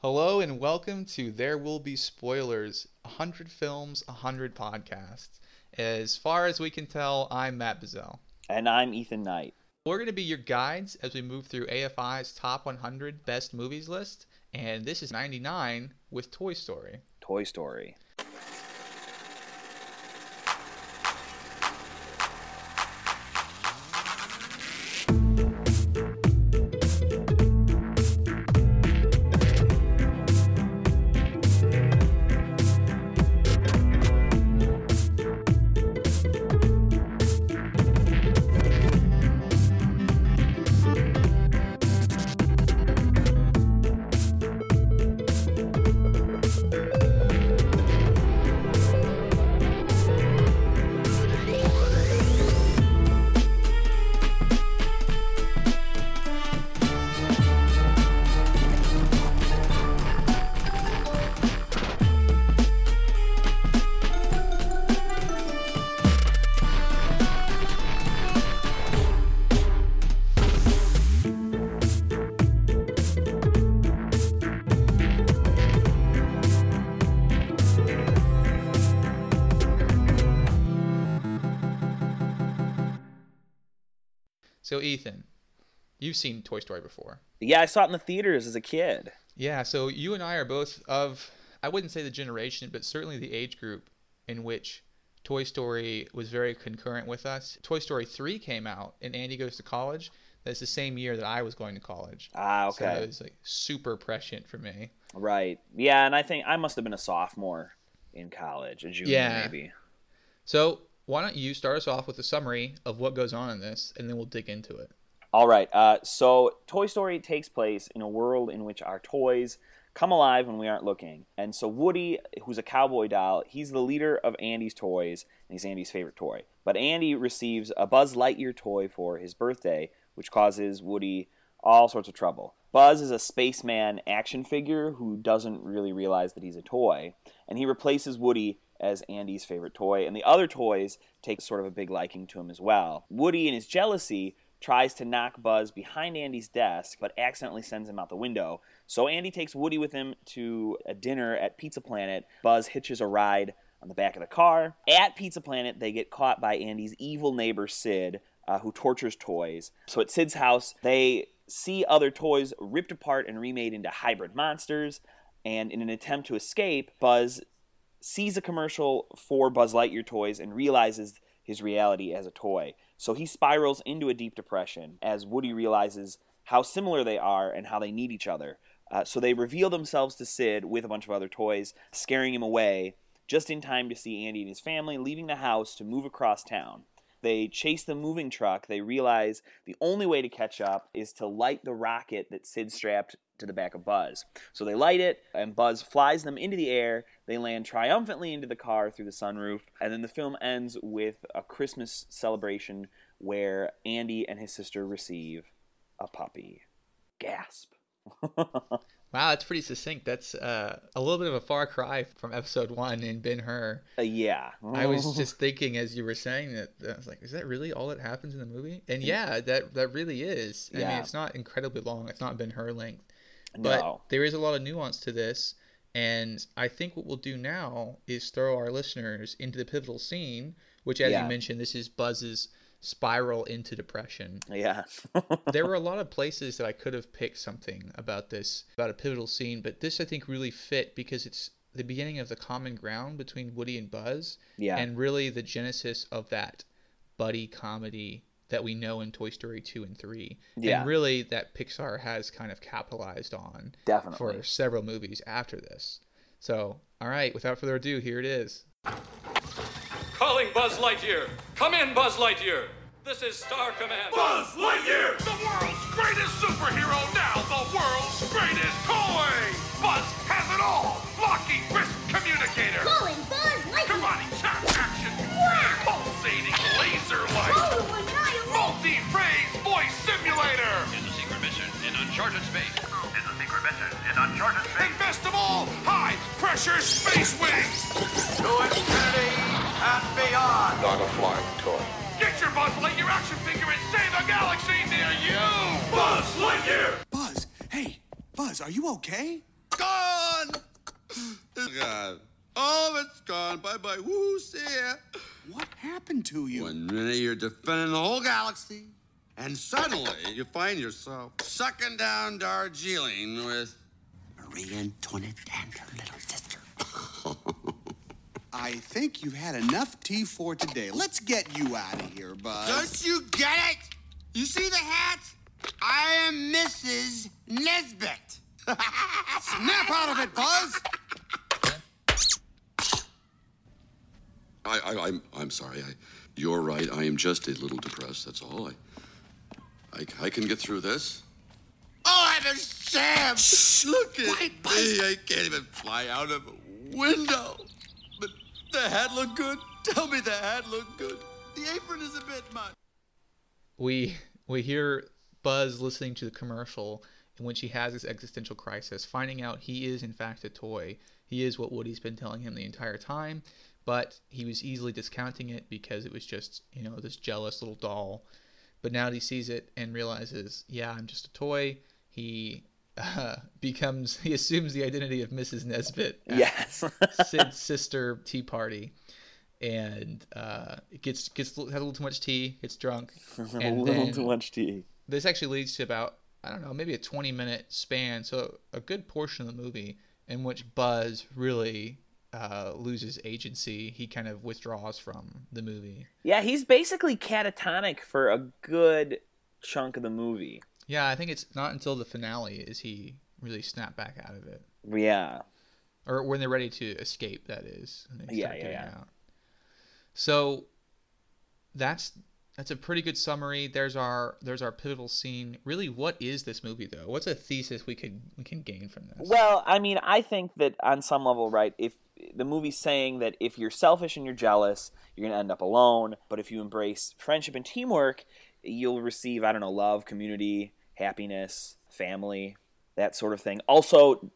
Hello and welcome to There Will Be Spoilers 100 Films, 100 Podcasts. As far as we can tell, I'm Matt Bazell. And I'm Ethan Knight. We're going to be your guides as we move through AFI's top 100 best movies list, and this is 99 with Toy Story. Toy Story. Ethan, you've seen Toy Story before. Yeah, I saw it in the theaters as a kid. Yeah, so you and I are both of, I wouldn't say the generation, but certainly the age group in which Toy Story was very concurrent with us. Toy Story 3 came out, and Andy goes to college. That's the same year that I was going to college. Ah, So okay. it was like super prescient for me. Right. Yeah, and I think I must have been a sophomore in college, a junior Yeah. maybe. So why don't you start us off with a summary of what goes on in this, and then we'll dig into it. All right. Uh, so Toy Story takes place in a world in which our toys come alive when we aren't looking. And so Woody, who's a cowboy doll, he's the leader of Andy's toys, and he's Andy's favorite toy. But Andy receives a Buzz Lightyear toy for his birthday, which causes Woody all sorts of trouble. Buzz is a spaceman action figure who doesn't really realize that he's a toy, and he replaces Woody as Andy's favorite toy, and the other toys take sort of a big liking to him as well. Woody, in his jealousy, tries to knock Buzz behind Andy's desk, but accidentally sends him out the window. So Andy takes Woody with him to a dinner at Pizza Planet. Buzz hitches a ride on the back of the car. At Pizza Planet, they get caught by Andy's evil neighbor Sid, uh, who tortures toys. So at Sid's house, they see other toys ripped apart and remade into hybrid monsters. And in an attempt to escape, Buzz sees a commercial for Buzz Lightyear toys and realizes his reality as a toy. So he spirals into a deep depression as Woody realizes how similar they are and how they need each other. Uh, so they reveal themselves to Sid with a bunch of other toys, scaring him away just in time to see Andy and his family leaving the house to move across town. They chase the moving truck. They realize the only way to catch up is to light the rocket that Sid strapped to the back of Buzz. So they light it, and Buzz flies them into the air. They land triumphantly into the car through the sunroof, and then the film ends with a Christmas celebration where Andy and his sister receive a puppy. Gasp. Wow, that's pretty succinct. That's uh, a little bit of a far cry from episode one in Ben Hur. Uh, yeah. I was just thinking as you were saying that, I was like, is that really all that happens in the movie? And yeah, that that really is. I mean, Yeah. it's not incredibly long. It's not Ben Hur length, but no. there is a lot of nuance to this. And I think what we'll do now is throw our listeners into the pivotal scene, which, as Yeah. you mentioned, this is Buzz's spiral into depression. Yeah. there were a lot of places that I could have picked something about this, about a pivotal scene, but this I think really fit because it's the beginning of the common ground between Woody and Buzz, Yeah. and really the genesis of that buddy comedy that we know in Toy Story 2 and 3. Yeah. And really that Pixar has kind of capitalized on Definitely. for several movies after this. So, all right, without further ado, here it is. Calling Buzz Lightyear. Come in, Buzz Lightyear. This is Star Command. Buzz Lightyear! The world's greatest superhero, now the world's greatest toy! Buzz has it all! Blocking wrist communicator! Calling Buzz Lightyear! Karate uncharted space. Is a secret mission in uncharted space! And best of all, high-pressure space wings! To infinity and beyond. Not a flying toy. Get your Buzz Lightyear action figure and save a galaxy near you! Buzz Lightyear! Buzz, hey, Buzz, are you okay? gone. It's gone. All of it's gone. Bye bye. Woo, see ya. What happened to you? One minute you're defending the whole galaxy, and suddenly you find yourself sucking down Darjeeling with Marie Antoinette and her little sister. I think you've had enough tea for today. Let's get you out of here, Buzz. Don't you get it? You see the hat? I am Mrs. Nesbit. Snap out of it, Buzz! I, I, I'm, I'm sorry. I, you're right. I am just a little depressed. That's all. I, I, I can get through this. Oh, I'm a sham! Look at Quiet, me. Buzz. I can't even fly out of a window. But the hat looked good. Tell me the hat looked good. The apron is a bit much. we we hear Buzz listening to the commercial and when she has this existential crisis, finding out he is in fact a toy. He is what Woody's been telling him the entire time, but he was easily discounting it because it was just you know this jealous little doll. But now that he sees it and realizes, yeah, I'm just a toy. He uh, becomes he assumes the identity of Mrs. Nesbit. Yes. Sid's sister tea party, and uh, it gets gets has a little too much tea, gets drunk, a little too much tea. this actually leads to about I don't know maybe a twenty minute span, so a good portion of the movie in which Buzz really uh, loses agency. He kind of withdraws from the movie. Yeah, he's basically catatonic for a good chunk of the movie. Yeah, I think it's not until the finale is he really snap back out of it, Yeah. or when they're ready to escape. That is, Yeah, yeah, yeah. out. So that's that's a pretty good summary. There's our there's our pivotal scene. Really, what is this movie though? What's a thesis we could we can gain from this? Well, I mean, I think that on some level, right, if the movie's saying that if you're selfish and you're jealous, you're going to end up alone, but if you embrace friendship and teamwork, you'll receive, I don't know, love, community, happiness, family, that sort of thing. Also,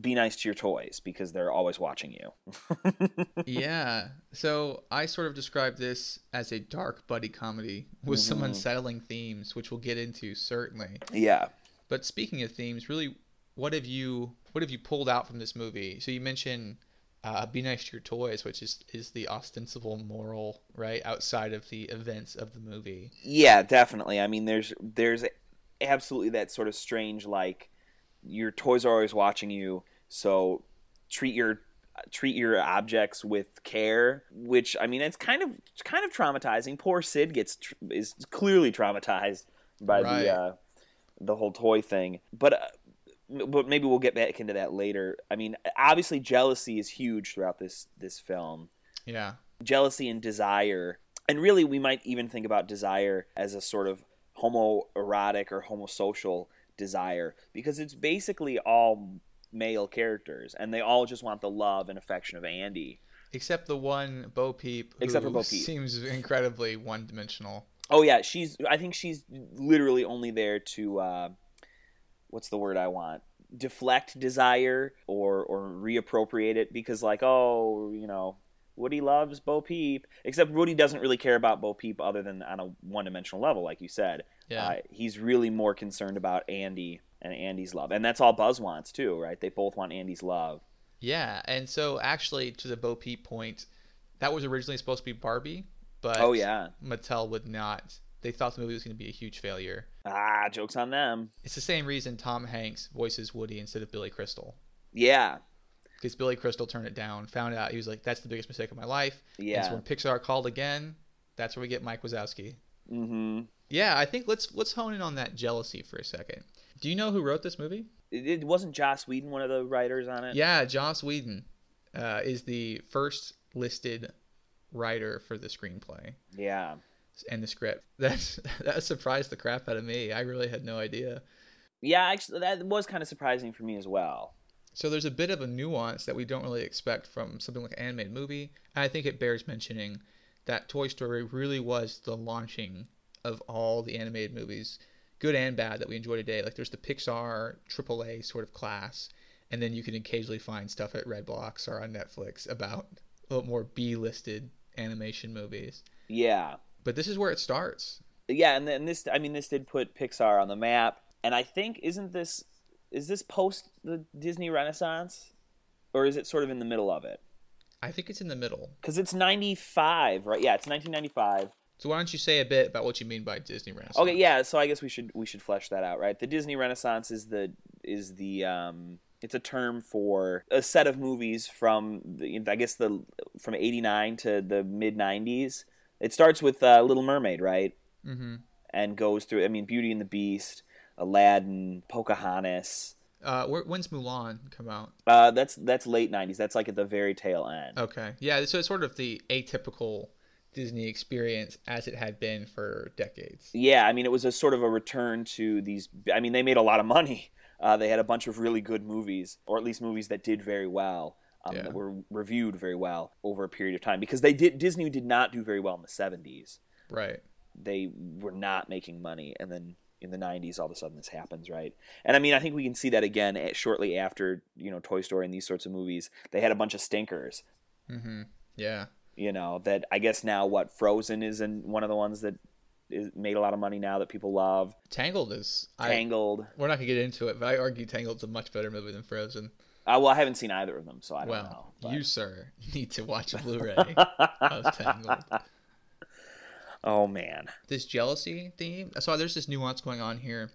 be nice to your toys because they're always watching you. yeah. So I sort of describe this as a dark buddy comedy with some unsettling mm-hmm. themes, which we'll get into certainly. yeah. But speaking of themes, really, what have you what have you pulled out from this movie? So you mentioned uh, be nice to your toys, which is is the ostensible moral, right, outside of the events of the movie. Yeah, definitely. I mean, there's there's absolutely that sort of strange like your toys are always watching you, so treat your treat your objects with care. Which I mean, it's kind of it's kind of traumatizing. Poor Sid gets tr- is clearly traumatized by Right. the uh, the whole toy thing, but. Uh, but maybe we'll get back into that later. I mean, obviously, jealousy is huge throughout this this film Yeah. jealousy and desire. And really, we might even think about desire as a sort of homoerotic or homosocial desire because it's basically all male characters and they all just want the love and affection of Andy. Except the one Bo Peep, who Except for Bo Peep. seems incredibly one dimensional. Oh yeah, she's I think she's literally only there to uh what's the word I want? deflect desire or or reappropriate it because like oh, you know, Woody loves Bo Peep, except Woody doesn't really care about Bo Peep other than on a one-dimensional level, like you said. Yeah. Uh, he's really more concerned about Andy and Andy's love, and that's all Buzz wants too, right? They both want Andy's love. Yeah, and so actually, to the Bo Peep point, that was originally supposed to be Barbie, but Oh, yeah. Mattel would not. They thought the movie was going to be a huge failure. Ah, jokes on them. It's the same reason Tom Hanks voices Woody instead of Billy Crystal. Yeah, Because Billy Crystal turned it down, found out he was like, "That's the biggest mistake of my life." And Yeah. so when Pixar called again, that's where we get Mike Wazowski. hmm Yeah, I think let's let's hone in on that jealousy for a second. Do you know who wrote this movie? It, it wasn't Joss Whedon one of the writers on it. Yeah, Joss Whedon uh, is the first listed writer for the screenplay Yeah. And the script. That's that surprised the crap out of me. I really had no idea. Yeah, actually, that was kind of surprising for me as well. So there's a bit of a nuance that we don't really expect from something like an animated movie. And I think it bears mentioning that Toy Story really was the launching of all the animated movies, good and bad, that we enjoy today. Like there's the Pixar AAA sort of class, and then you can occasionally find stuff at Redbox or on Netflix about a little more B-listed animation movies. Yeah. But this is where it starts. Yeah, and then this, I mean, this did put Pixar on the map. And I think, isn't this is this post the Disney Renaissance, or is it sort of in the middle of it? I think it's in the middle. Because it's ninety five, right? Yeah, it's nineteen ninety five. So why don't you say a bit about what you mean by Disney Renaissance? Okay, yeah. So I guess we should we should flesh that out, right? The Disney Renaissance is the is the um it's a term for a set of movies from the, I guess the from eighty nine to the mid nineties. It starts with uh, Little Mermaid, right? Mm-hmm. And goes through. I mean, Beauty and the Beast, Aladdin, Pocahontas. Uh, when's Mulan come out? Uh, that's that's late '90s. That's like at the very tail end. Okay, yeah. So it's sort of the atypical Disney experience as it had been for decades. Yeah, I mean, it was a sort of a return to these. I mean, they made a lot of money. Uh, they had a bunch of really good movies, or at least movies that did very well, um, Yeah. that were reviewed very well over a period of time. Because they did Disney did not do very well in the '70s. Right. They were not making money, and then in the '90s, all of a sudden this happens, right? And I mean, I think we can see that again eh, shortly after you know Toy Story and these sorts of movies. They had a bunch of stinkers. Mm-hmm. Yeah. you know that i guess now what frozen is in one of the ones that is, made a lot of money now that people love Tangled is. I, tangled we're not gonna get into it, but I argue Tangled's a much better movie than Frozen. uh, well i haven't seen either of them so i don't well, know but- you sir need to watch a Blu-ray of Tangled. oh man This jealousy theme. So there's this nuance going on here,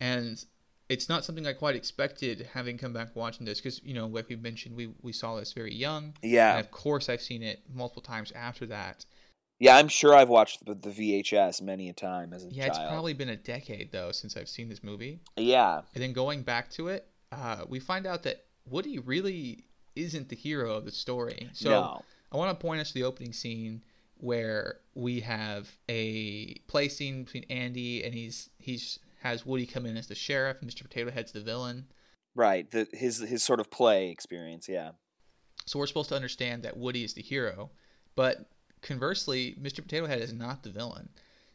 and it's not something I quite expected having come back watching this because you know, like we mentioned, we we saw this very young. Yeah. And of course, I've seen it multiple times after that. Yeah i'm sure i've watched the, the vhs many a time as a child. Yeah, child it's probably been a decade though since I've seen this movie. yeah And then going back to it, uh, we find out that Woody really isn't the hero of the story. So No. I want to point us to the opening scene where we have a play scene between Andy and he's he's has Woody come in as the sheriff and Mr. Potato Head's the villain. right the, his his sort of play experience yeah So we're supposed to understand that Woody is the hero, but conversely, Mr. Potato Head is not the villain.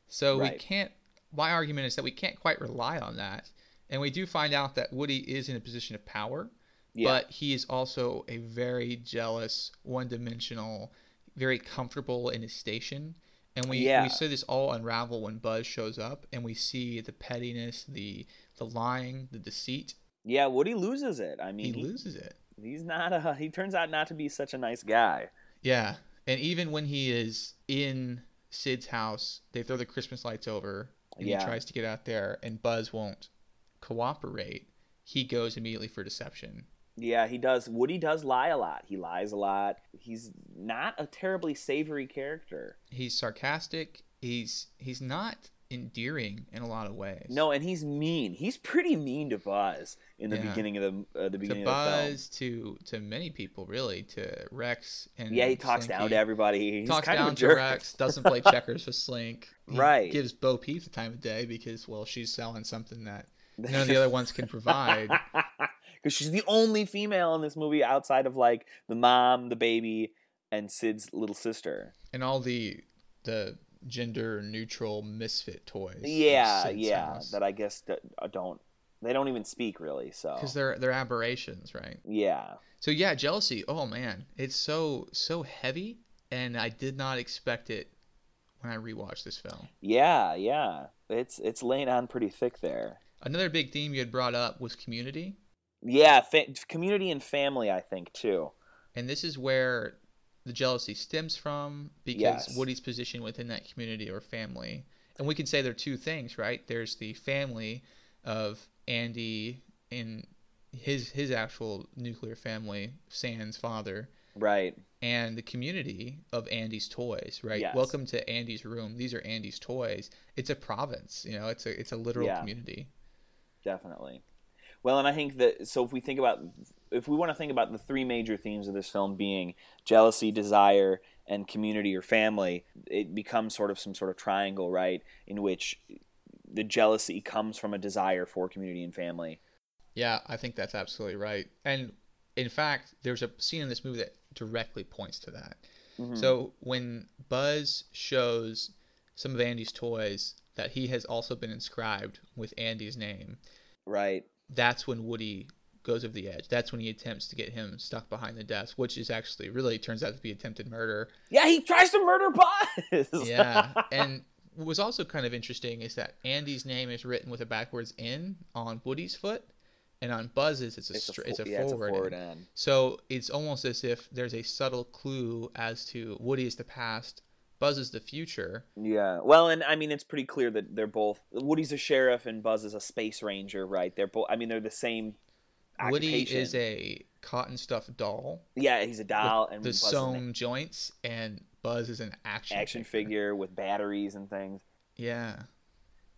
So we can't. My argument is that we can't quite rely on that, and we do find out that Woody is in a position of power, Yeah. but he is also a very jealous, one-dimensional, very comfortable in his station. And we, Yeah. we see this all unravel when Buzz shows up, and we see the pettiness, the the lying, the deceit. yeah woody loses it i mean he, loses it. he's not a he turns out not to be such a nice guy Yeah, and even when he is in Sid's house, they throw the Christmas lights over, and Yeah. he tries to get out there, and Buzz won't cooperate. He goes immediately for deception. Yeah, he does. Woody does lie a lot. He lies a lot. He's not a terribly savory character. He's sarcastic. He's he's not endearing in a lot of ways. No, and he's mean. He's pretty mean to Buzz in the Yeah. beginning of the uh, the to beginning of the Buzz, to to many people, really, to Rex and. Yeah, he talks down to everybody. He's talks kind down of a to. Rex, doesn't play checkers with Slink. He Right. Gives Bo Peep the time of day because, well, she's selling something that none of the other ones can provide. Because she's the only female in this movie outside of like the mom, the baby, and Sid's little sister. and all the the gender neutral misfit toys. Yeah, yeah. That I guess uh, don't. They don't even speak really. So because they're they're aberrations, right? yeah, So yeah, jealousy. Oh man, it's so so heavy, and I did not expect it when I rewatched this film. yeah, yeah. It's it's laying on pretty thick there. Another big theme you had brought up was community, Yeah, fa- community and family, I think too. and this is where the jealousy stems from because Yes. Woody's position within that community or family. And we can say there are two things, right? There's the family of Andy and his his actual nuclear family, Sans father, Right. and the community of Andy's toys, right? Yes. Welcome to Andy's room. These are Andy's toys. It's a province, you know. It's a it's a literal Yeah. community. Definitely. Well, and I think that so if we think about if we want to think about the three major themes of this film being jealousy, desire, and community or family, it becomes sort of some sort of triangle, right? In which the jealousy comes from a desire for community and family. Yeah, I think that's absolutely right. And in fact, there's a scene in this movie that directly points to that. Mm-hmm. So when Buzz shows some of Andy's toys that he has also been inscribed with Andy's name, Right. that's when Woody goes over the edge. That's when he attempts to get him stuck behind the desk, which is actually really turns out to be attempted murder. Yeah, he tries to murder Buzz. Yeah. and what was also kind of interesting is that Andy's name is written with a backwards N on Woody's foot. and on Buzz's it's a It's a, fo- it's a yeah, forward, it's a forward end. end. So it's almost as if there's a subtle clue as to Woody is the past, Buzz is the future. Yeah. Well, and I mean, it's pretty clear that they're both Woody's a sheriff and Buzz is a space ranger, right? They're both. I mean, they're the same. Woody is a cotton stuffed doll yeah, he's a doll, and the Buzz sewn joints, and Buzz is an action action figure with batteries and things. Yeah,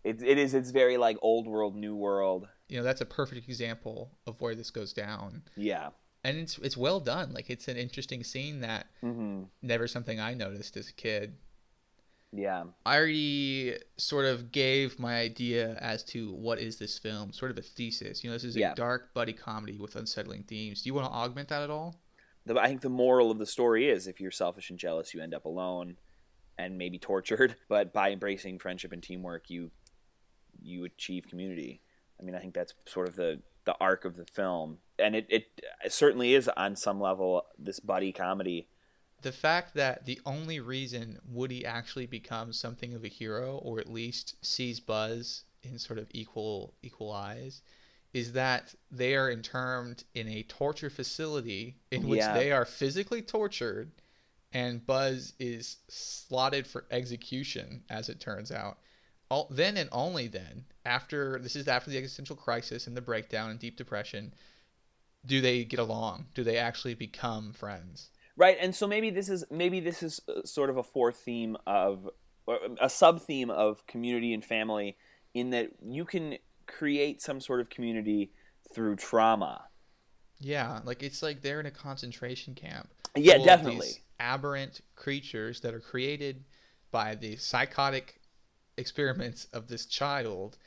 It, it is. It's very like old world, new world. you know that's a perfect example of where this goes down, Yeah. and it's it's well done. Like it's an interesting scene that hmm never something I noticed as a kid. Yeah. I already sort of gave my idea as to what is this film, sort of a thesis. You know, this is a Yeah. dark buddy comedy with unsettling themes. Do you want to augment that at all? The, I think the moral of the story is if you're selfish and jealous, you end up alone and maybe tortured. But by embracing friendship and teamwork, you you achieve community. I mean, I think that's sort of the the arc of the film, and it it, it certainly is on some level this buddy comedy. The fact that the only reason Woody actually becomes something of a hero, or at least sees Buzz in sort of equal equal eyes, is that they are interned in a torture facility in which Yeah. they are physically tortured, and Buzz is slotted for execution, as it turns out. All, then and only then, after this is after the existential crisis and the breakdown and deep depression, do they get along? Do they actually become friends? Right, and so maybe this is maybe this is uh, sort of a fourth theme of a sub theme of community and family in that you can create some sort of community through trauma. Yeah, like it's like they're in a concentration camp. Yeah, definitely. these aberrant creatures that are created by the psychotic experiments of this child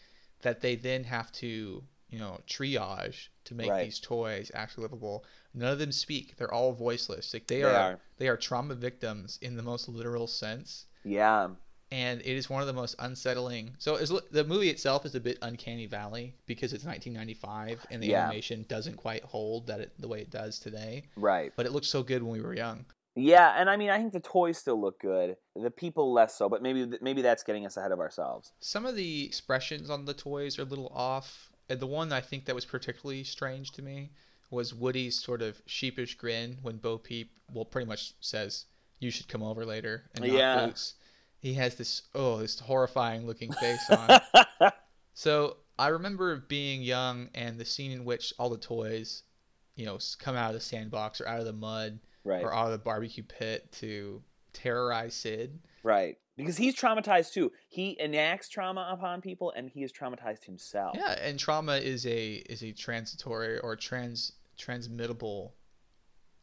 that they then have to, you know, triage to make Right. these toys actually livable. None of them speak. They're all voiceless. Like they, They are, are. they are trauma victims in the most literal sense. Yeah, and it is one of the most unsettling. So is, the movie itself is a bit uncanny valley because it's 1995 and the Yeah. animation doesn't quite hold that it, the way it does today. right. But it looked so good when we were young. Yeah, and I mean, I think the toys still look good. The people less so, but maybe maybe that's getting us ahead of ourselves. Some of the expressions on the toys are a little off. And the one I think that was particularly strange to me was Woody's sort of sheepish grin when Bo Peep, well, pretty much says, "You should come over later." And not Yeah. Boots. He has this oh, this horrifying looking face on. So I remember being young and the scene in which all the toys, you know, come out of the sandbox or out of the mud Right. or out of the barbecue pit to terrorize Sid. Right. Because he's traumatized too. He enacts trauma upon people, and he is traumatized himself. Yeah, and trauma is a is a transitory or trans transmittable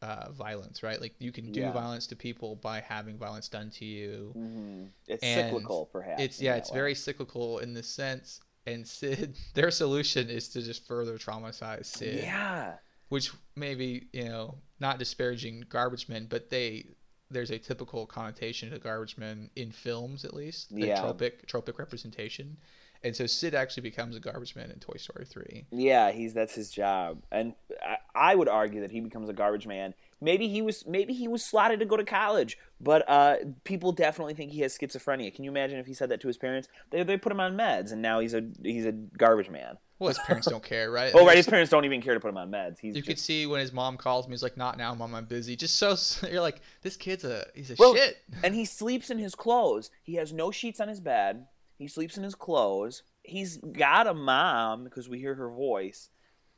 uh, violence, right? Like you can do Yeah. violence to people by having violence done to you. hmm It's And cyclical, perhaps. It's yeah, it's way. very cyclical in this sense. And Sid, their solution is to just further traumatize Sid. Yeah. which maybe you know not disparaging garbage men but they there's a typical connotation to garbage men in films at least the Yeah. tropic tropic representation and so sid actually becomes a garbage man in toy story 3 Yeah, he's that's his job, and I, I would argue that he becomes a garbage man. Maybe he was maybe he was slotted to go to college, but uh, people definitely think he has schizophrenia. Can you imagine if he said that to his parents? They they put him on meds, and now he's a he's a garbage man. Well his parents don't care right Oh, right, his parents don't even care to put him on meds. He's you just, could see when his mom calls me he's like not now mom i'm busy just so you're like this kid's a he's a Well, shit and he sleeps in his clothes. He has no sheets on his bed. He sleeps in his clothes. He's got a mom because we hear her voice,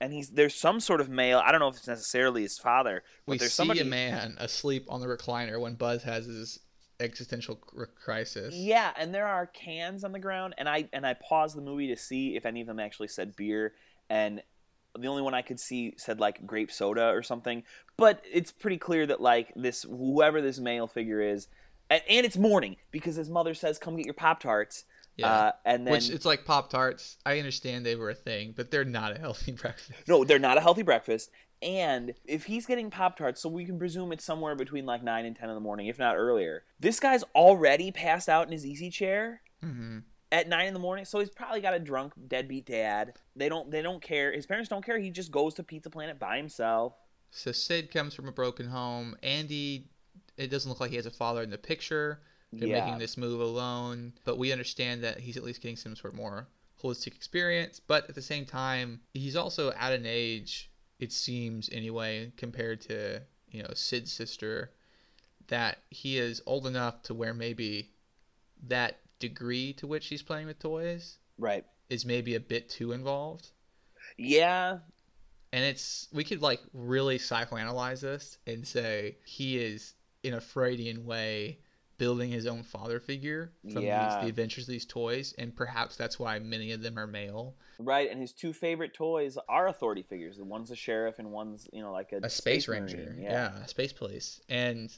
and he's there's some sort of male. I don't know if it's necessarily his father, but we there's see somebody. a man asleep on the recliner when buzz has his existential crisis Yeah, and there are cans on the ground, and I and I paused the movie to see if any of them actually said beer, and the only one I could see said like grape soda or something. But it's pretty clear that like this whoever this male figure is, and, and it's morning because his mother says, "Come get your pop tarts." Yeah. Uh, and then Which it's like Pop Tarts. I understand they were a thing, but they're not a healthy breakfast. no, they're not a healthy breakfast. And if he's getting Pop Tarts, so we can presume it's somewhere between like nine and ten in the morning, if not earlier. This guy's already passed out in his easy chair hmm at nine in the morning, so he's probably got a drunk deadbeat dad. They don't they don't care. His parents don't care. He just goes to Pizza Planet by himself. So Sid comes from a broken home. Andy, it doesn't look like he has a father in the picture. They're Yeah. making this move alone, but we understand that he's at least getting some sort of more holistic experience. But at the same time, he's also at an age, it seems anyway, compared to you know Sid's sister, that he is old enough to where maybe that degree to which he's playing with toys Right. is maybe a bit too involved. Yeah. And it's we could like really psychoanalyze this and say he is in a Freudian way building his own father figure from Yeah. these, the adventures of these toys, and perhaps that's why many of them are male. Right. And his two favorite toys are authority figures. The one's a sheriff and one's, you know, like a, A space, Marine. ranger, yeah. a space police, and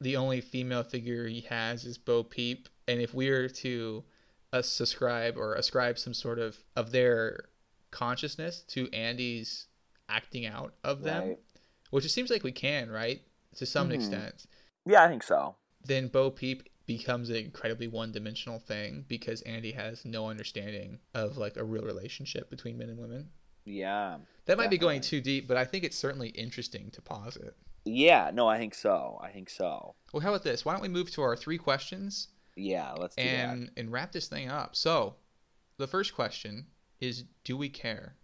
the only female figure he has is Bo Peep. And if we were to uh, subscribe or ascribe some sort of of their consciousness to Andy's acting out of them, Right. which it seems like we can, right, to some Mhm. extent. Yeah, I think so. Then Bo Peep becomes an incredibly one-dimensional thing because Andy has no understanding of like a real relationship between men and women. Yeah. That might be going too deep, but I think it's certainly interesting to posit. Yeah, no, I think so. I think so. Well, how about this? Why don't we move to our three questions Yeah, let's do and and wrap this thing up? So, the first question is: Do we care?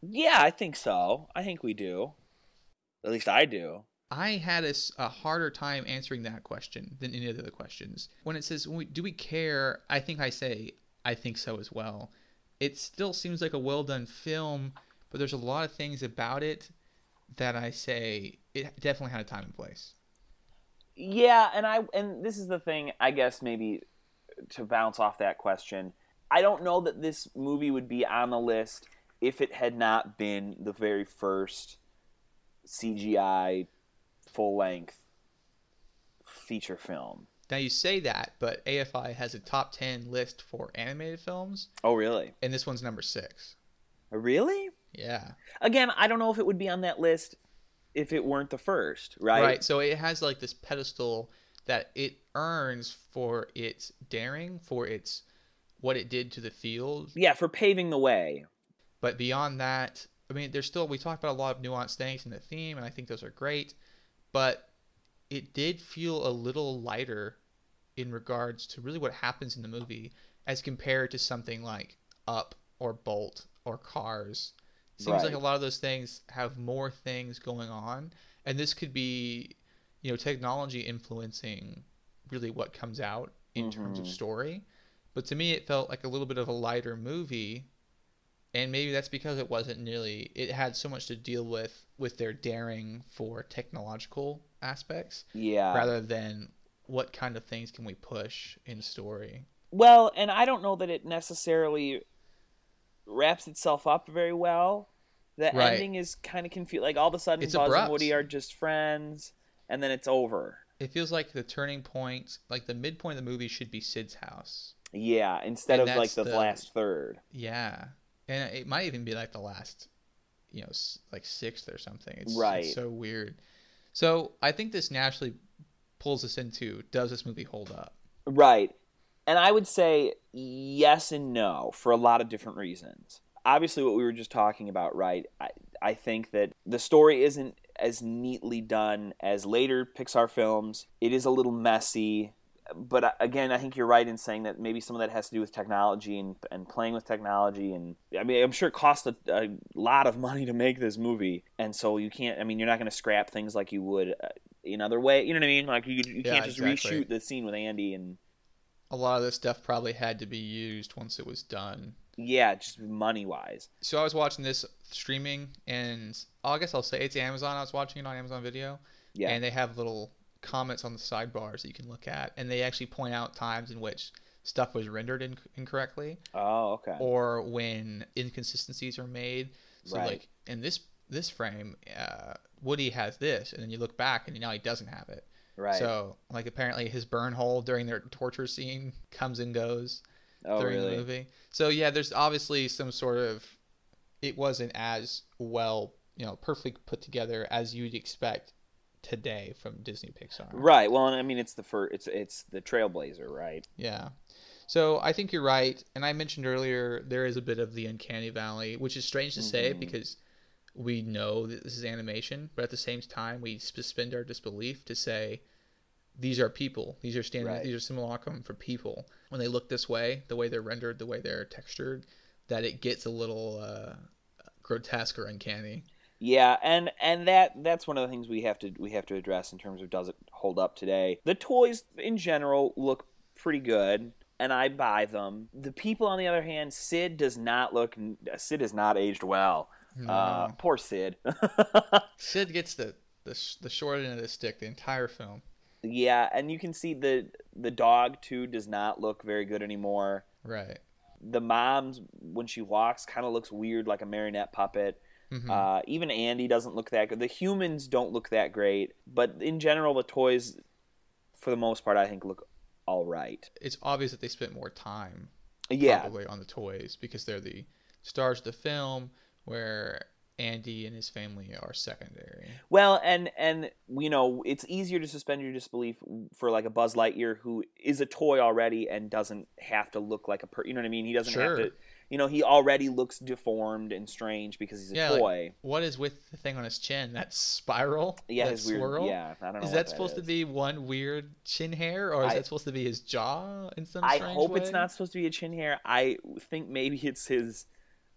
Yeah, I think so. I think we do. At least I do. I had a harder time answering that question than any of the other questions. When it says, "Do we care?" I think I say, "I think so as well." It still seems like a well done film, but there's a lot of things about it that I say it definitely had a time and place. Yeah, and I and this is the thing, I guess maybe to bounce off that question. I don't know that this movie would be on the list if it had not been the very first CGI full length feature film. Now you say that, but AFI has a top ten list for animated films, Oh, really? and this one's number six. Really? Yeah, Again, I don't know if it would be on that list if it weren't the first, right? right. So it has like this pedestal that it earns for its daring, for its what it did to the field, Yeah, for paving the way. But beyond that, I mean, there's still we talked about a lot of nuanced things in the theme, and I think those are great. But it did feel a little lighter in regards to really what happens in the movie as compared to something like Up or Bolt or Cars. It Seems like a lot of those things have more things going on, and this could be, you know, technology influencing really what comes out in terms of Mhm. story. But to me, it felt like a little bit of a lighter movie and maybe that's because it wasn't nearly it had so much to deal with with their daring for technological aspects Yeah. rather than what kind of things can we push in story Well, and I don't know that it necessarily wraps itself up very well. The Right. ending is kind of confused. Like all of a sudden, It's Buzz abrupt. and Woody are just friends, and then it's over. it feels like the turning point like the midpoint of the movie should be sid's house Yeah, instead And of like the, the- last third. yeah and it might even be like the last you know like sixth or something it's, Right. it's so weird so i think this naturally pulls us into does this movie hold up Right. And I would say yes and no for a lot of different reasons. Obviously, what we were just talking about, right? I, I think that the story isn't as neatly done as later Pixar films. It is a little messy. But uh, again, I think you're right in saying that maybe some of that has to do with technology and, and playing with technology. And I mean, I'm sure it cost a, a lot of money to make this movie. And so you can't, I mean, you're not going to scrap things like you would uh, in other way. You know what I mean? Like you, you Yeah, can't just exactly. reshoot the scene with Andy and a lot of this stuff probably had to be used once it was done Yeah, just money wise. so I was watching this streaming, and I guess I'll say it's Amazon. I was watching it on Amazon Video, Yeah. and they have little comments on the sidebars that you can look at, and they actually point out times in which stuff was rendered in- incorrectly, oh, okay. or when inconsistencies are made. So Right. like in this this frame, uh, Woody has this, and then you look back, and now he doesn't have it. right. So like apparently his burn hole during their torture scene comes and goes oh, during really? the movie. So yeah, there's obviously some sort of it wasn't as well, you know, perfectly put together as you'd expect today from Disney Pixar. Right. Well, I mean, it's the first. it's it's the Trailblazer, right? Yeah. So I think you're right, and I mentioned earlier there is a bit of the uncanny valley, which is strange to say Mhm. because we know that this is animation, but at the same time we suspend our disbelief to say these are people, these are standing, Right. these are simulacrum for people. when they look this way, the way they're rendered, the way they're textured, that it gets a little uh, grotesque or uncanny. Yeah, and and that that's one of the things we have to we have to address in terms of does it hold up today. The toys in general look pretty good, and I buy them. The people, on the other hand, Sid does not look. Sid has not aged well. Uh, poor Sid. Sid gets the, the the short end of the stick the entire film. yeah, and you can see the the dog too does not look very good anymore. Right. The mom's when she walks kind of looks weird, like a marionette puppet. Mhm. Uh, even Andy doesn't look that good. The humans don't look that great, but in general, the toys, for the most part, I think look all right. It's obvious that they spent more time Yeah, probably on the toys because they're the stars of the film where Andy and his family are secondary. well, and and you know, it's easier to suspend your disbelief for like a Buzz Lightyear who is a toy already and doesn't have to look like a per. You know what I mean? He doesn't Sure. have to. You know, he already looks deformed and strange because he's a Yeah, like, toy. What is with the thing on his chin? That spiral? yeah, that his weird. swirl? Yeah, I don't know. Is what that supposed to be one weird chin hair, or is I- that supposed to be his jaw in some I hope way? it's not supposed to be a chin hair. I think maybe it's his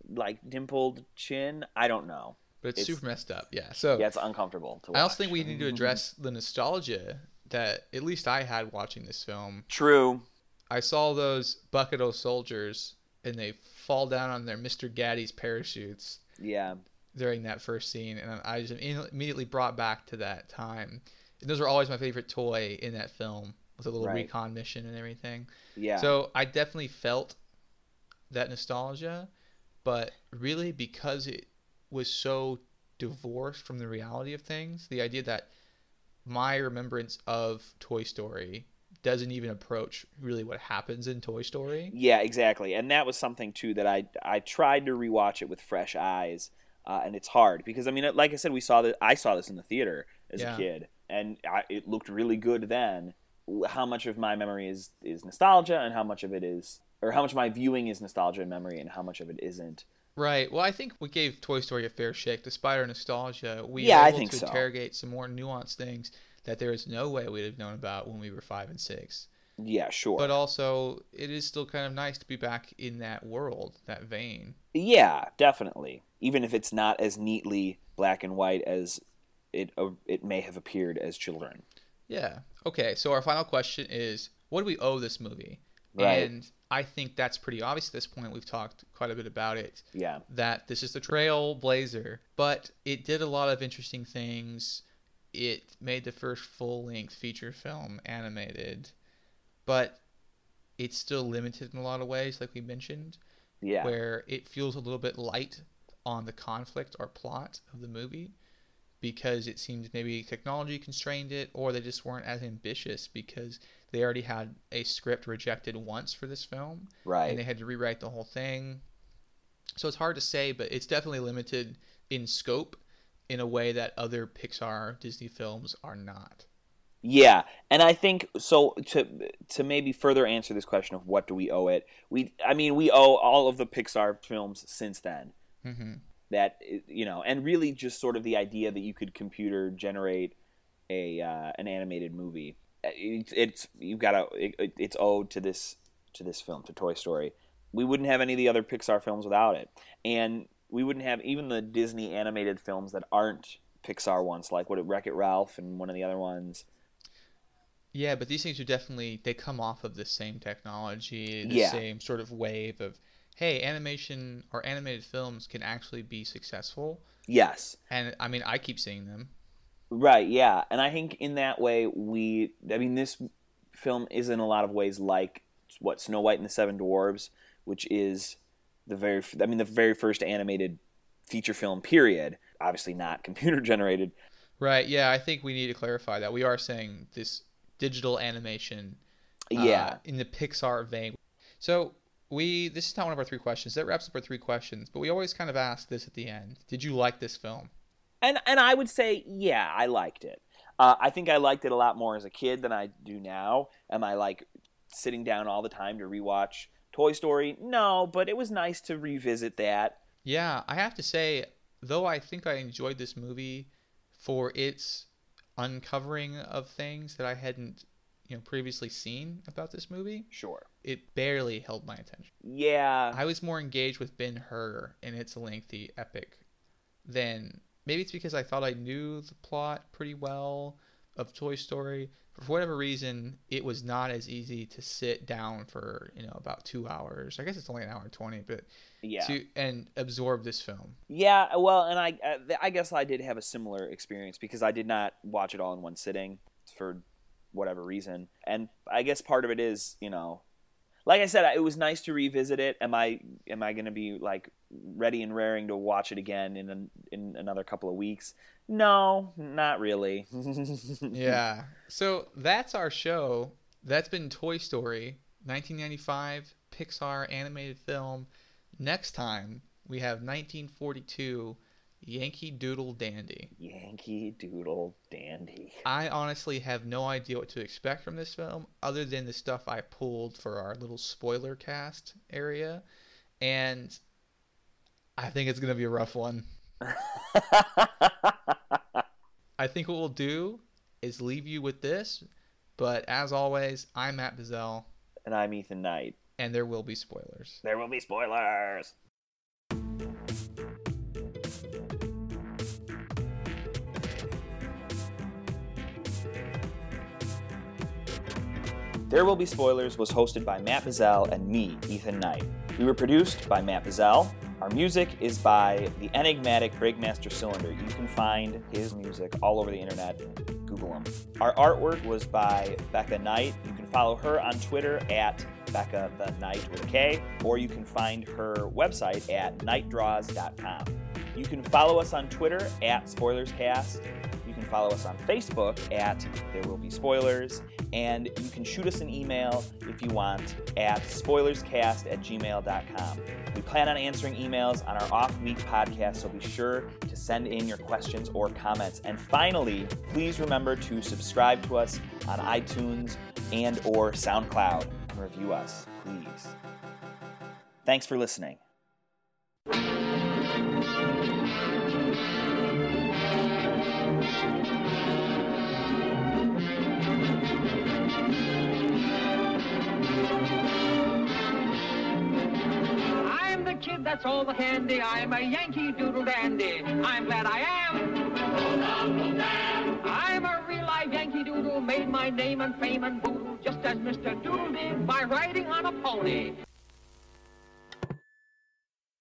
like dimpled chin. I don't know. But it's, it's- super messed up. Yeah. So Yeah, it's uncomfortable to watch. I also think we need to address the nostalgia that at least I had watching this film. True. I saw those bucket o soldiers and they fall down on their Mr. Gaddy's parachutes Yeah. during that first scene, and I just immediately brought back to that time. And those were always my favorite toy in that film with a little Right. recon mission and everything. Yeah. So I definitely felt that nostalgia, but really because it was so divorced from the reality of things, the idea that my remembrance of Toy Story doesn't even approach really what happens in Toy Story. Yeah, exactly. And that was something too that I I tried to rewatch it with fresh eyes, uh, and it's hard because I mean, like I said, we saw that I saw this in the theater as Yeah. a kid, and I, it looked really good then. How much of my memory is is nostalgia, and how much of it is, or how much my viewing is nostalgia and memory, and how much of it isn't. Right. Well, I think we gave Toy Story a fair shake. Despite our nostalgia, we Yeah, were I able to so. interrogate some more nuanced things that there is no way we'd have known about when we were five and six. Yeah, sure. But also, it is still kind of nice to be back in that world, that vein. Yeah, definitely. Even if it's not as neatly black and white as it uh, it may have appeared as children. Yeah. Okay. So our final question is, what do we owe this movie? Right. And I think that's pretty obvious at this point. We've talked quite a bit about it. Yeah. That this is the trailblazer, but it did a lot of interesting things. It made the first full-length feature film animated, but it's still limited in a lot of ways, like we mentioned. Yeah. where it feels a little bit light on the conflict or plot of the movie because it seems maybe technology constrained it or they just weren't as ambitious because they already had a script rejected once for this film Right. and they had to rewrite the whole thing so it's hard to say but it's definitely limited in scope in a way that other pixar disney films are not Yeah, and I think so. To to maybe further answer this question of what do we owe it, we I mean we owe all of the Pixar films since then. mm-hmm. That you know, and really just sort of the idea that you could computer generate a uh, an animated movie. It's, it's you've got to it, it's owed to this to this film to Toy Story. We wouldn't have any of the other Pixar films without it, and we wouldn't have even the Disney animated films that aren't Pixar ones, like what Wreck It Ralph and one of the other ones. Yeah, but these things are definitely they come off of the same technology, the Yeah. same sort of wave of hey, animation or animated films can actually be successful. Yes. And I mean, I keep seeing them. Right, yeah. And I think in that way we I mean this film is in a lot of ways like what Snow White and the Seven Dwarves, which is the very I mean the very first animated feature film period, obviously not computer generated. Right. Yeah, I think we need to clarify that we are saying this digital animation uh, Yeah. in the Pixar vein. So, we this is not one of our three questions. That wraps up our three questions, but we always kind of ask this at the end. Did you like this film? And and I would say yeah, I liked it. Uh, I think I liked it a lot more as a kid than I do now. Am I like sitting down all the time to rewatch Toy Story? No, but it was nice to revisit that. Yeah, I have to say, though I think I enjoyed this movie for its uncovering of things that I hadn't, you know previously seen about this movie, Sure. it barely held my attention. Yeah. I was more engaged with Ben Hur and its lengthy epic than maybe it's because I thought I knew the plot pretty well of Toy Story. For whatever reason, it was not as easy to sit down for you know about two hours. I guess it's only an hour and twenty, but yeah. to and absorb this film. Yeah, well, and I, uh, I guess I did have a similar experience because I did not watch it all in one sitting for whatever reason, and I guess part of it is, you know, like I said, it was nice to revisit it. Am I, am I going to be like ready and raring to watch it again in an, in another couple of weeks? No, not really. yeah. So that's our show. That's been Toy Story, 1995 Pixar animated film. Next time we have 1942 Yankee Doodle Dandy. Yankee Doodle Dandy. I honestly have no idea what to expect from this film other than the stuff I pulled for our little spoiler cast area. And I think it's going to be a rough one. I think what we'll do is leave you with this. But as always, I'm Matt Bazell, and I'm Ethan Knight. and there will be spoilers. There will be spoilers. There Will Be Spoilers was hosted by Matt Bazell and me, Ethan Knight. We were produced by Matt Bazell. Our music is by the enigmatic Breakmaster Cylinder. You can find his music all over the internet. Google him. Our artwork was by Becca Knight. You can follow her on Twitter at Becca the Knight with a K, or you can find her website at nightdraws.com. You can follow us on Twitter at SpoilersCast. You can follow us on Facebook at There Will Be Spoilers. And you can shoot us an email if you want at spoilerscast at gmail.com. We plan on answering emails on our off week podcast, so be sure to send in your questions or comments. And finally, please remember to subscribe to us on iTunes and or SoundCloud and review us, please. Thanks for listening. Kid that's all the candy. I'm a Yankee Doodle Dandy. I'm glad I am. I'm a real live Yankee Doodle. Made my name and fame and boodle just as Mr. Doodle did by riding on a pony.